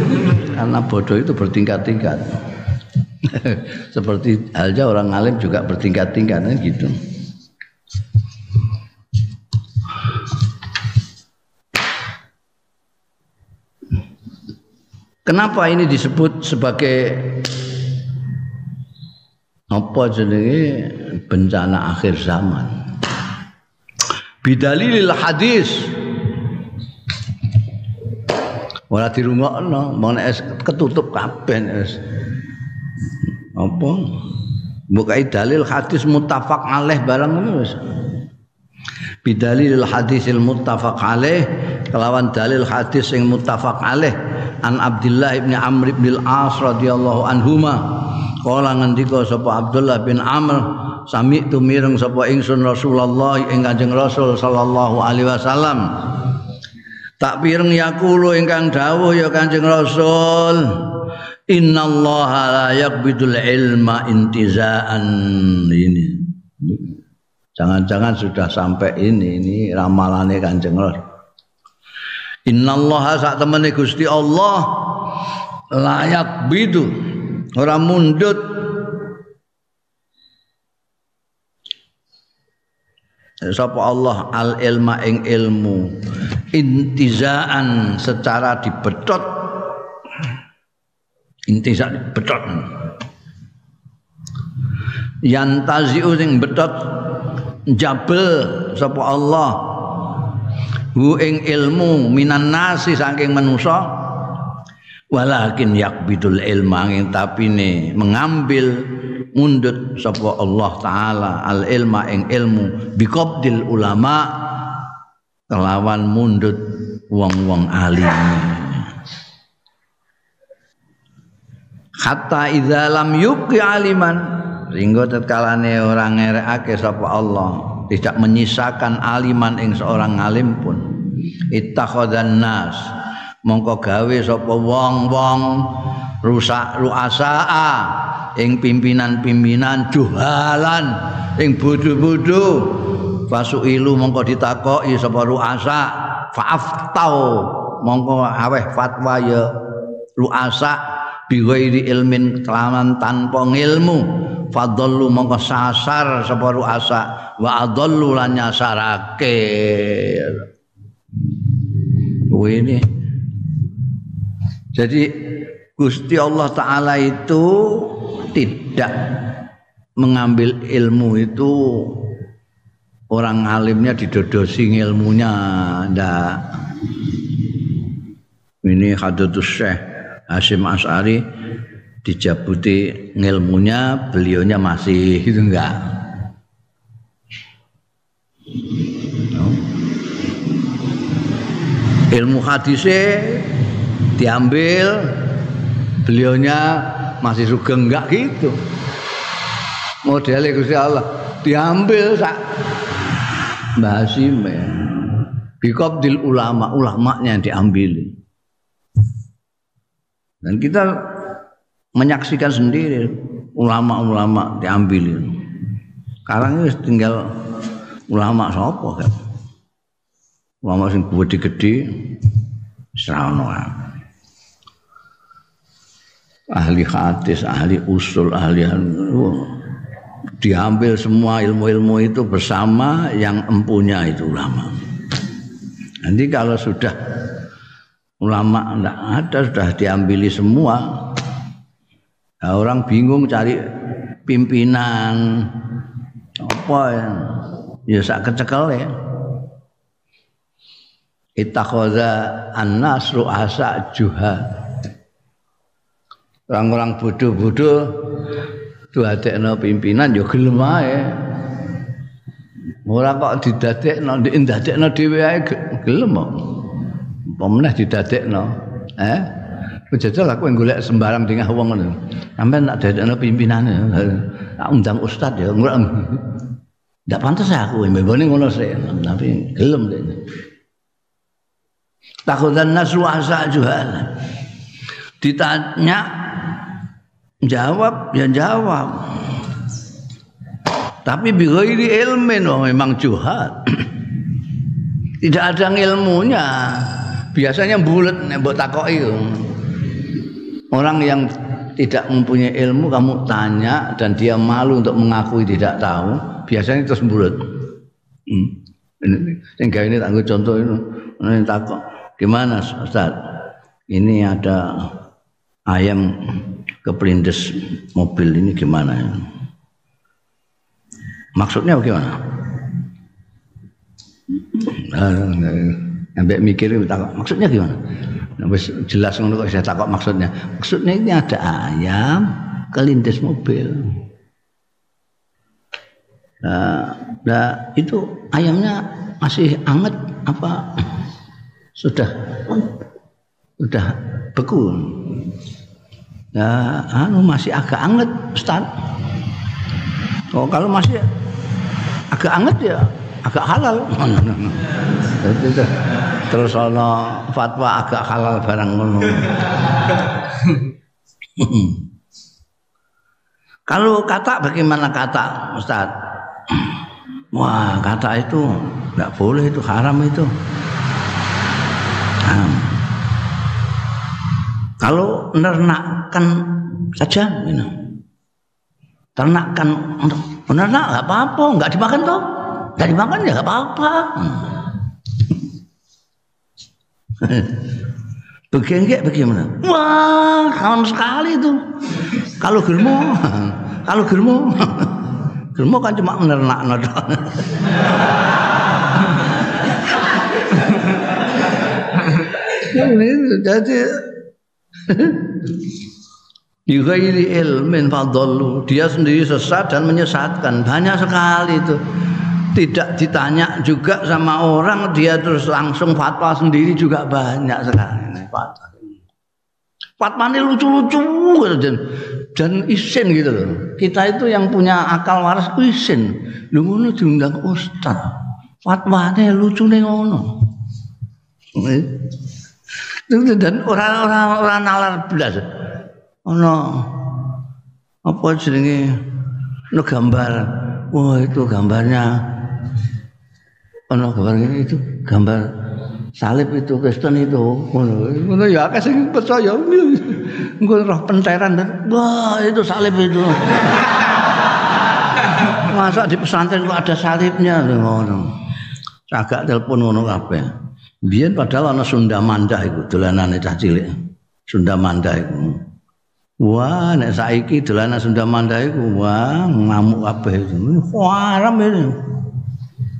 Karena bodoh itu bertingkat-tingkat. Seperti halnya orang alim juga bertingkat-tingkat kan gitu. Kenapa ini disebut sebagai apa jenenge bencana akhir zaman? Bidalilil hadis. Ora dirungokno, mon es ketutup kabeh es. Apa? Bukai dalil hadis muttafaq alaih barang ngono wis. Bidalil hadisil muttafaq alaih kelawan dalil hadis yang muttafaq alaih an Abdullah bin Amr bin Al-As radhiyallahu anhuma kala ngendika sapa Abdullah bin Amr sami tu mireng sapa ingsun Rasulullah ing Kanjeng Rasul sallallahu alaihi wasallam tak pireng yakulu ingkang dawuh ya Kanjeng Rasul. Innallaha la yaqbidul ilma intizaan. Ini. Jangan-jangan sudah sampai ini ini ramalannya Kanjeng Rasul. Innallaha sak temene Gusti Allah layak bidu ora mundut sapa Allah al ilma ing ilmu. Intizaan secara dibetot intiza betot yantaziu sing betot jabel sapa Allah. Hu ing ilmu minan nasi saking manusa. Walakin yakbidul ilma ing tapine mengambil mundut sapa Allah taala al ilma ing ilmu biqabdil ulama kelawan mundut wong-wong alim. Hatta idza lam yuqi aliman sehingga tetkalane orang ngerekake sapa Allah tidak menyisakan aliman ing seorang alim pun. Ittakhadhan nas mongko gawe sapa wong-wong rusak ruasaa ing pimpinan-pimpinan juhalan ing bodho-bodho. Ilu mongko ditakoki sapa ruasa faaftau. Mongko aweh fatwa ya ruasa bi ilmin kelaman tanpa ilmu fadallu mongko sasar sapa ruasa wa adallu lan nyasarake. Ini jadi Gusti Allah taala itu tidak mengambil ilmu itu. Orang alimnya didodosi ilmunya ndak. Ini hadatus Syekh Hasim As'ari dijabuti ngilmunya beliaunya masih itu enggak ilmu hadisnya diambil beliaunya masih sugeng enggak gitu modelnya Gusti Allah diambil sak Mbah Hasim ya. Bikobdil ulama, ulamanya yang diambil. Dan kita menyaksikan sendiri ulama-ulama diambil. Sekarang ini tinggal ulama sapa kan. Ulama sing gede-gede serano ahli hadis, ahli usul, ahli diambil semua ilmu-ilmu itu bersama yang empunya itu ulama. Nanti kalau sudah ulama tidak ada sudah diambili semua Nah, orang bingung cari pimpinan apa ya? Ya sak kecekel ya. Ittakhadha an-nas ru'asa juha. Orang-orang bodoh-bodoh tuh adekno pimpinan ya gelem ae. Ora kok didadekno, ndadekno dhewe ae gelem kok. Apa meneh didadekno? Eh? Jajal aku yang golek sembarang tinggal wong ngono. Sampai nak dadekno pimpinane. Tak undang ustaz ya. Ndak pantas aku mbene ngono sih, tapi gelem deh. Takutan nasu asa. Ditanya jawab ya jawab. Tapi bighairi ilmin oh, memang juhat. Tidak ada ilmunya. Biasanya bulat nek mbok takoki. Orang yang tidak mempunyai ilmu kamu tanya dan dia malu untuk mengakui tidak tahu, biasanya terus bulat. Hmm. Ini ini tangguh contoh itu. Ini takut. Gimana Ustaz? Ini ada ayam kepelindes mobil ini gimana? Maksudnya bagaimana? Sampai mikir maksudnya gimana? Wis jelas ngono kok saya takut maksudnya. Maksudnya ini ada ayam kelindes mobil. Nah, nah itu ayamnya masih anget apa sudah sudah beku. Nah, anu masih agak anget, Ustaz. Oh, kalau masih agak anget ya agak halal. Terus ana fatwa agak halal barang ngono. Kalau kata bagaimana kata Ustaz? Wah, kata itu enggak boleh itu haram itu. Nah, kalau menernakan saja, you ternakan untuk menernak nggak apa-apa, nggak dimakan toh, nggak dimakan ya nggak apa-apa. Begengge bagaimana? Wah, kalam sekali itu. Kalau germo, kalau germo, germo kan cuma menernak nodol. Jadi Bighairi ilmin fadallu. Dia sendiri sesat dan menyesatkan. Banyak sekali itu. Tidak ditanya juga sama orang, dia terus langsung fatwa sendiri juga banyak sekali. Fatwa. Fatwa ini lucu-lucu dan, dan isin gitu loh. Kita itu yang punya akal waras isin. Lu ngono diundang ustaz. Fatwane lucu nih ngono. Dan orang-orang orang nalar belas. Ana apa jenenge? No gambar. Wah itu gambarnya. Ana gambar ini itu gambar salib itu Kristen itu. Ngono ngono ya akeh sing percaya. Engko roh penteran wah itu salib itu. Masa di pesantren kok ada salibnya? Ngono. Agak telepon ngono kabeh biyen padahal ana Sunda Mandah iku dolanane cah cilik Sunda Mandah iku Wah, nek saiki dolanan Sunda Manda iku wah ngamuk kabeh. Haram ini.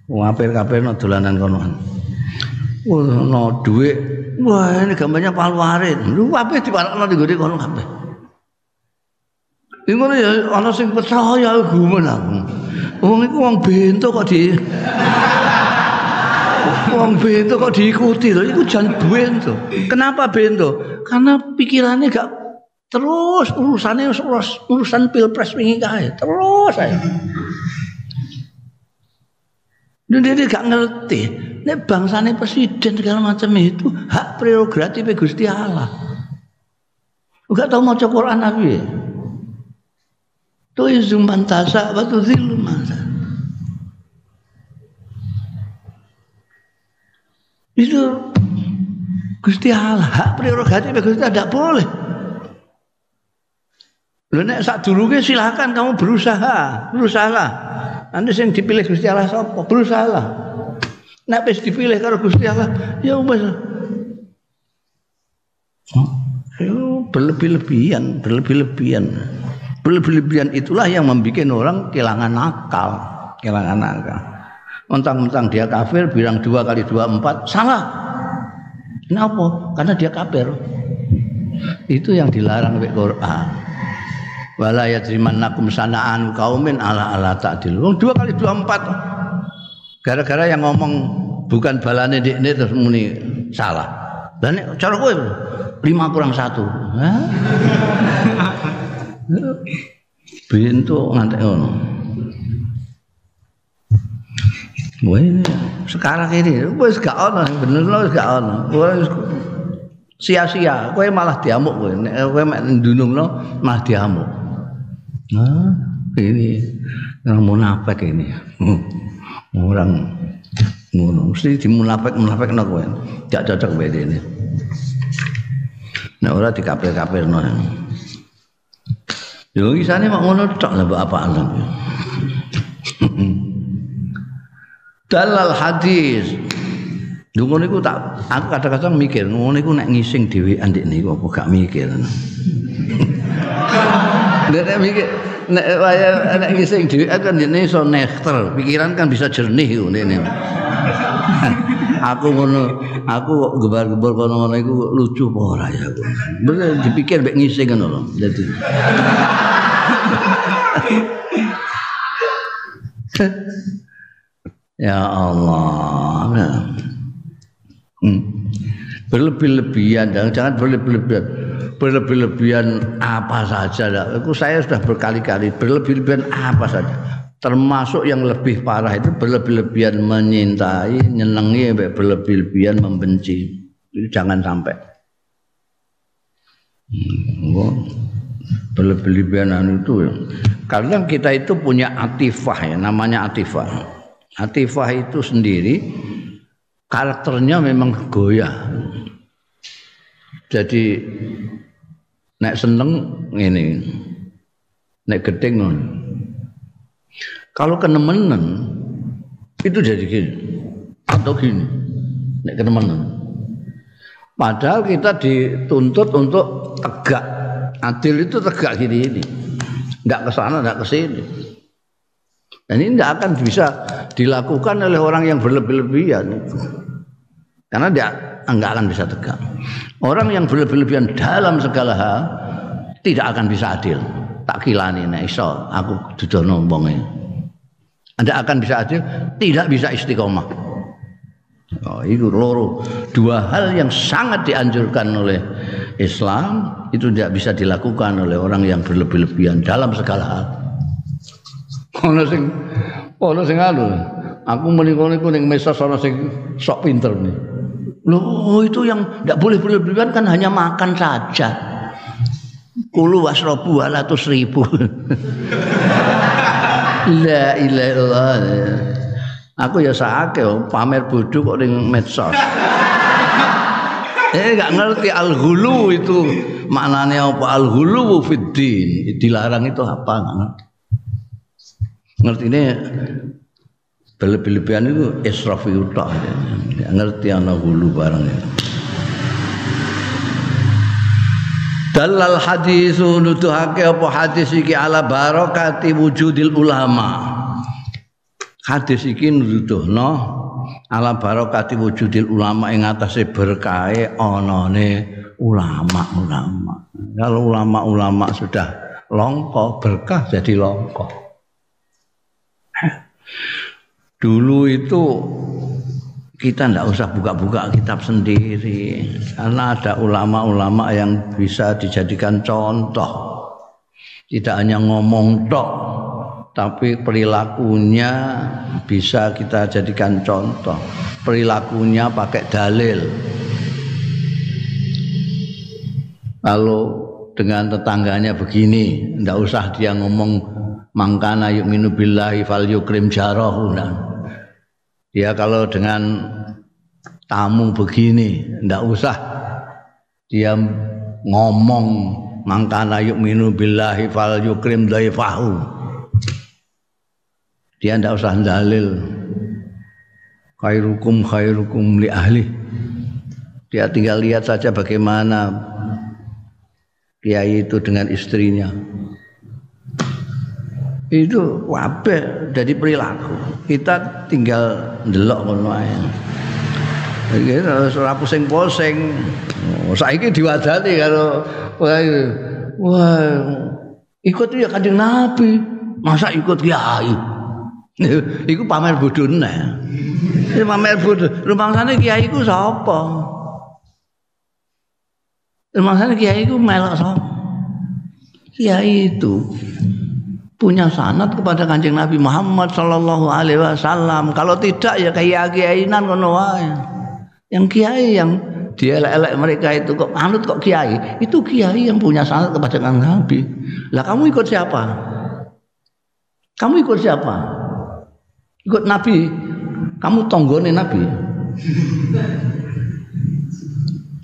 Wah, apir-apir no dolanan kono. Wah, no duit. Wah, ini gambarnya palu arit. Lu kabeh diparakno di gede kono kabeh. Iku ya ana sing percaya gumen aku. Wong iku wong bento kok di Wong bento kok diikuti lho, iku jan bento. Kenapa bento? Karena pikirannya gak Terus urusannya urus, urusan pilpres wingi kae. Terus saya. Dan dia gak ngerti. Nek bangsane presiden segala macam itu hak prerogatif Gusti Allah. Enggak tahu mau Quran Nabi. Tuh izum pantasa batu zilu masa. Itu Gusti Allah hak prerogatif Gusti Allah tidak boleh. Lho nek sak durunge silakan kamu berusaha, berusaha. Nanti sing dipilih Gusti Allah sapa? Berusaha. Nek wis dipilih karo Gusti Allah, ya wis. Berlebih-lebihan, berlebih-lebihan. Berlebih-lebihan itulah yang membuat orang kehilangan akal, kehilangan akal. Mentang-mentang dia kafir, bilang dua kali dua empat, salah. Kenapa? Karena dia kafir. Itu yang dilarang oleh Quran wala yajrimannakum sana'an kaumin ala ala ta'dil. Wong dua kali dua empat. Gara-gara yang ngomong bukan balane ini terus muni salah. Dan cara kowe lima kurang satu. Bintu ngantek ngono. Wah sekarang ini wis gak ono bener wis gak ono. Sia-sia, kowe malah diamuk kowe. Nek kowe mek ndunungno malah diamuk. Nah, ini Orang munafik ini. Orang ngono. Mesti di munafik munafik kowe. Gak cocok beda ini. Nah ora dikapir-kapir no. Yo isane mak ngono tok lah apaan sampe. Dalal hadis. Dungo niku tak aku kadang-kadang mikir ngono niku nek ngising dhewe andik niku apa gak mikir. Nek mikir nek waya nek ngising dhewe kan jene iso nekter, pikiran kan bisa jernih ngene. aku ngono, aku kok gebar-gebar kono ngono iku lucu apa ora ya aku. Bener dipikir mek ngising ngono lho. Dadi Ya Allah. Hmm. Berlebih-lebihan, jangan berlebih-lebihan. Berlebih-lebihan apa saja. Aku saya sudah berkali-kali berlebih-lebihan apa saja. Termasuk yang lebih parah itu berlebih-lebihan menyintai, nyenengi, berlebih-lebihan membenci. Itu jangan sampai. Hmm. Berlebih-lebihan itu ya. Karena kita itu punya atifah ya, namanya atifah. Atifah itu sendiri karakternya memang goyah. Jadi nek seneng ini, nek gedeng non. Kalau kenemenen itu jadi gini atau gini, nek kenemenen. Padahal kita dituntut untuk tegak. Adil itu tegak gini ini. Enggak ke sana, enggak ke sini. Dan ini tidak akan bisa dilakukan oleh orang yang berlebih-lebihan karena dia enggak akan bisa tegak. Orang yang berlebih-lebihan dalam segala hal tidak akan bisa adil. Tak kilani nek iso aku dudono wonge. Anda akan bisa adil, tidak bisa istiqomah. Oh, itu loro dua hal yang sangat dianjurkan oleh Islam itu tidak bisa dilakukan oleh orang yang berlebih-lebihan dalam segala hal. Ono sing ono sing anu. Aku menika niku ning mesos ana sing sok pinter nih. Loh itu yang tidak boleh berlebihan kan hanya makan saja. Kulu wasrobu alatus ribu. La ilaha illallah. Aku ya sakit pamer bodoh kok ning medsos. eh nggak ngerti al-hulu itu maknanya apa al-hulu fiddin dilarang itu apa nggak ngerti ngerti ini berlebih-lebihan itu israf yuta ya, ngerti anak hulu barang ya. Dalal hadis nuduhake apa hadis iki ala barokati wujudil ulama. Hadis iki nuduhno ala barokati wujudil ulama ing atase berkahe anane ulama-ulama. Kalau ulama-ulama sudah longko berkah jadi longko. Dulu itu kita tidak usah buka-buka kitab sendiri karena ada ulama-ulama yang bisa dijadikan contoh. Tidak hanya ngomong tok, tapi perilakunya bisa kita jadikan contoh. Perilakunya pakai dalil. Kalau dengan tetangganya begini, tidak usah dia ngomong mangkana yuk minu billahi fal yukrim jarahu. Nah dia kalau dengan tamu begini ndak usah. Dia ngomong mangkana yu'minu billahi fal yukrim dhaifahu dia ndak usah dalil. Khairukum khairukum li ahli. Dia tinggal lihat saja bagaimana kiai itu dengan istrinya itu wabe dari perilaku. Kita tinggal delok ngono ae. Iki ora pusing-pusing. Oh, saiki diwadani karo wah ikut ya kanjeng nabi. Masa ikut kiai? Iku pamer bodoh neh. Pamer bodoh rumangsane kiai ku sapa? Rumangsane kiai ku melok sapa? Kiai itu punya sanat kepada kancing Nabi Muhammad Sallallahu Alaihi Wasallam. Kalau tidak ya kayak kiainan ngono wae. Yang kiai yang dia elek mereka itu kok anut kok kiai itu kiai yang punya sanat kepada Nabi. Lah kamu ikut siapa? Kamu ikut siapa? Ikut Nabi. Kamu tonggone Nabi.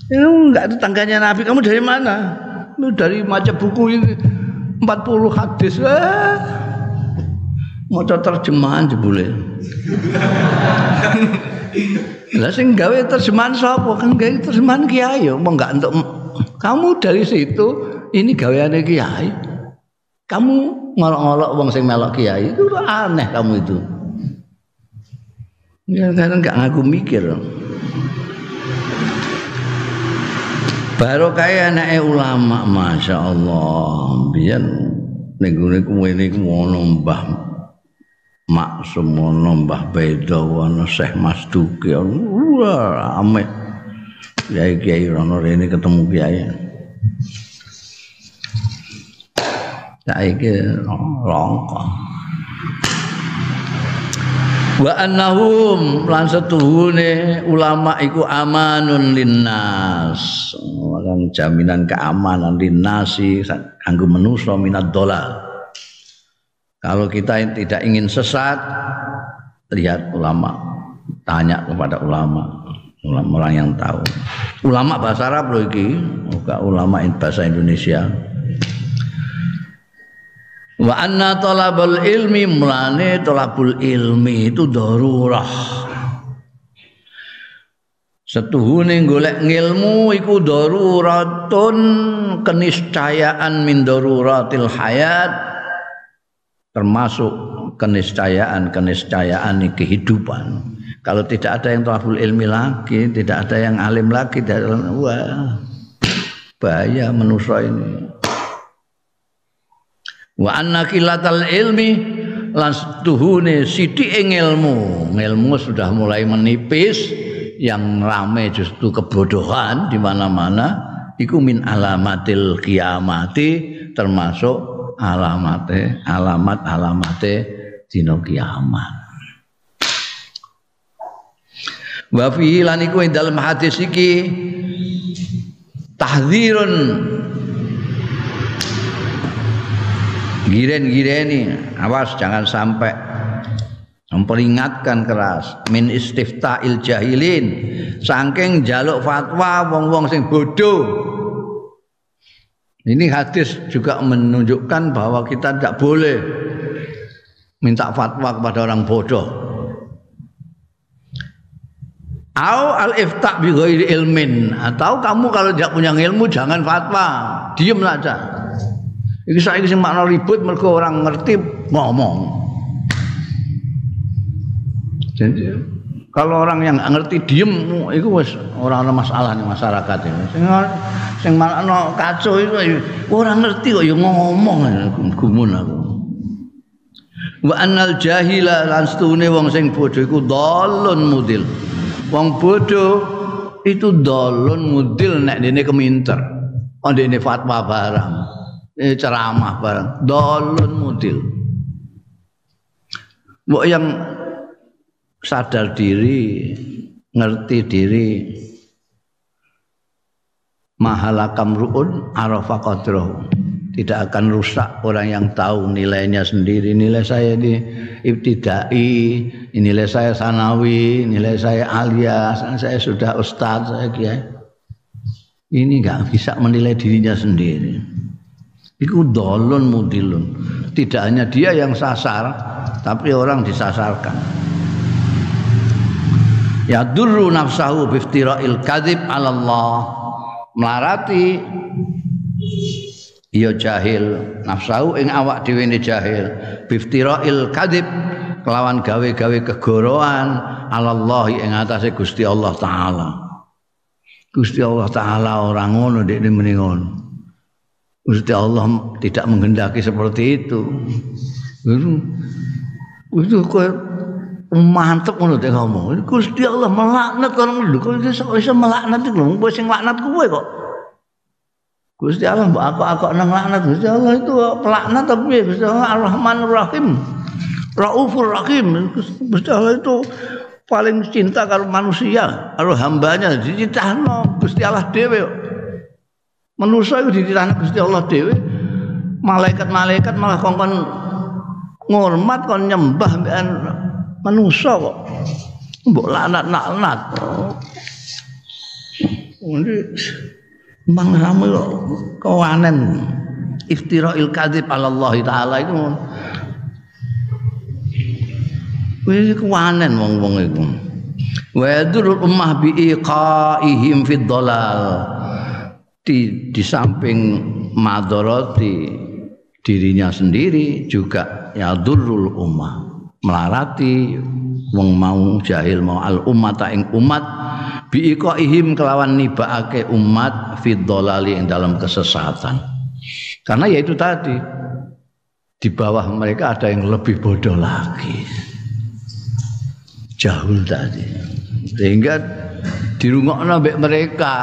Ya, enggak tetangganya Nabi. Kamu dari mana? Lu dari maca buku ini 40 hadis. Eh. Mau terjemahan jebule. Lah sing gawe terjemahan sapa? Kan gawe terjemahan kiai ya, mau enggak untuk kamu dari situ ini gaweane kiai. Kamu ngolok-ngolok wong sing melok kiai itu aneh kamu itu. Ya kan enggak ngaku mikir. Baru kaya anake ulama, masya Allah. Biar ning gone kuwi niku ono Mbah Maksum ono Mbah Beda ono Syekh Mas Duki. Wah, ame. Kiai-kiai rono rene ketemu kiai. Saiki rongko. Wa annahum lan setuhune ulama iku amanun linnas. Kan jaminan keamanan linnasi kanggo manusa minad dolal. Kalau kita tidak ingin sesat, lihat ulama, tanya kepada ulama, ulama orang yang tahu. Ulama bahasa Arab loh iki, ulama bahasa Indonesia. Wa anna talabul ilmi mulane talabul ilmi itu darurah. Setuhune golek ngilmu iku daruratun keniscayaan min daruratil hayat termasuk keniscayaan keniscayaan kehidupan. Kalau tidak ada yang talabul ilmi lagi, tidak ada yang alim lagi, wah bahaya manusia ini wa anna kilatal ilmi lan tuhune sithike ilmu. Ilmu sudah mulai menipis yang rame justru kebodohan di mana-mana iku min alamatil kiamati termasuk alamate alamat alamate dina kiamat. Wa fi lan iku dalam hadis iki tahdzirun giren-gireni awas jangan sampai memperingatkan keras. Min istifta'il jahilin saking jaluk fatwa wong-wong sing bodoh. Ini hadis juga menunjukkan bahwa kita tidak boleh minta fatwa kepada orang bodoh. Au al ifta bi ilmin atau kamu kalau tidak punya ilmu jangan fatwa, diam saja. Iki saiki sing makna ribut mergo orang ngerti ngomong. Jadi kalau orang yang ngerti diem itu wis ora ana masalah ning masyarakat ini. Sing sing makna kacau itu orang ngerti kok ya ngomong gumun aku. Wa annal jahila lan stune wong sing bodho iku dalun mudil. Wong bodho itu dalun mudil nek dene keminter. Oh dene fatwa barang eh, ceramah barang dolun mudil. Mbok yang sadar diri ngerti diri mahala kamruun arafa qadrahu. Tidak akan rusak orang yang tahu nilainya sendiri. Nilai saya ini ibtidai nilai saya sanawi nilai saya alia. Saya sudah ustaz saya kiai. Ini nggak bisa menilai dirinya sendiri Iku dolun mudilun. Tidak hanya dia yang sasar, tapi orang disasarkan. Ya duru nafsahu biftira'il kadhib 'ala Allah. Melarati ya jahil nafsahu ing awak dhewe jahil biftira'il kadhib kelawan gawe-gawe kegoroan 'ala Allah ing atase Gusti Allah taala. Gusti Allah taala orang ngono dekne muni ngono. Gusti Allah tidak menghendaki seperti itu. Itu itu kok mantep ngono teh ngomong. Gusti Allah melaknat orang lho. Kok iso iso melaknat lho. Wong sing laknat kowe kok. Gusti Allah mbok aku aku nang laknat Gusti Allah itu pelaknat tapi Gusti Allah Ar-Rahmanur Rahim. Raufur Rahim. Gusti Allah itu paling cinta kalau manusia, kalau hambanya dicintahno Gusti Allah dhewe. Manusia itu dititahno Gusti Allah dhewe. Malaikat-malaikat malah kongkon ngormat kon nyembah mbekan manusa kok. Mbok laknat-laknat. Ini Mang rame kok kawanen iftira'il kadzib ala Allah taala itu. Wis kawanen wong-wong iku. Wa ummah bi iqaihim fid dhalal. Di, di samping madoroti dirinya sendiri juga ya durul ummah. Melarati wong mau jahil mau al ummata ing umat ihim kelawan nibaake umat fid yang dalam kesesatan. Karena ya itu tadi di bawah mereka ada yang lebih bodoh lagi. Jahul tadi. Sehingga dirungokno mereka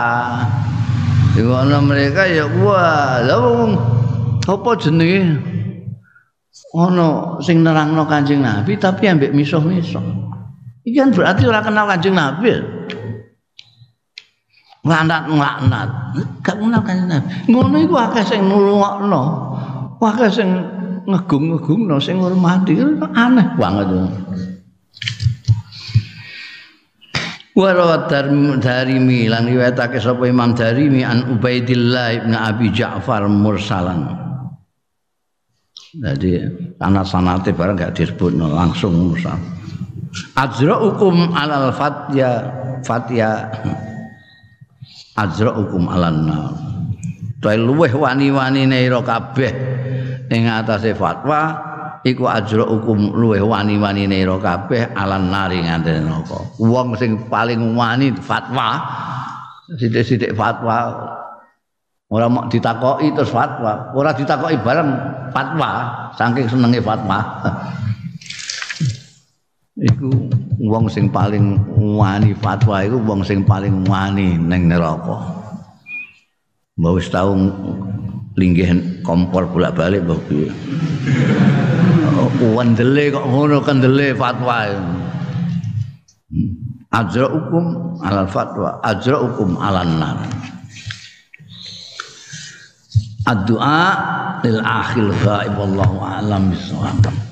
Ngono mereka ya wah, wong apa jenenge ono sing nerangno Kanjeng Nabi tapi ambek misuh-misuh. Iki kan berarti ora kenal Kanjeng Nabi. Nganat-nganat. Gak kenal Kanjeng Nabi. Ngono iku akeh sing nulungokno. Akeh sing ngegung-ngegungno sing ngurmati aneh banget. Warawat Darimi lan riwayatake sapa Imam Darimi an Ubaidillah bin Abi Ja'far mursalan. Jadi karena sanate barang gak disebut langsung mursal. Ajra hukum alal fatya fatya Ajra hukum alan nar. Tuai luweh wani-wani ira kabeh ing atase fatwa iku ajra hukum luweh wani-wani ira kabeh alan nari ngandel neraka. Wong sing paling wani fatwa sithik-sithik fatwa ora mau ditakoki terus fatwa, ora ditakoki bareng fatwa, saking senenge fatwa. iku wong sing paling wani fatwa iku wong sing paling wani ning neraka. Mbok wis tau linggih kompor bolak-balik mbok. Wandele kok ngono kendele fatwa. Ajra hukum alal fatwa ajra hukum alan nar. Ad-du'a lil akhil ghaib wallahu a'lam bisawab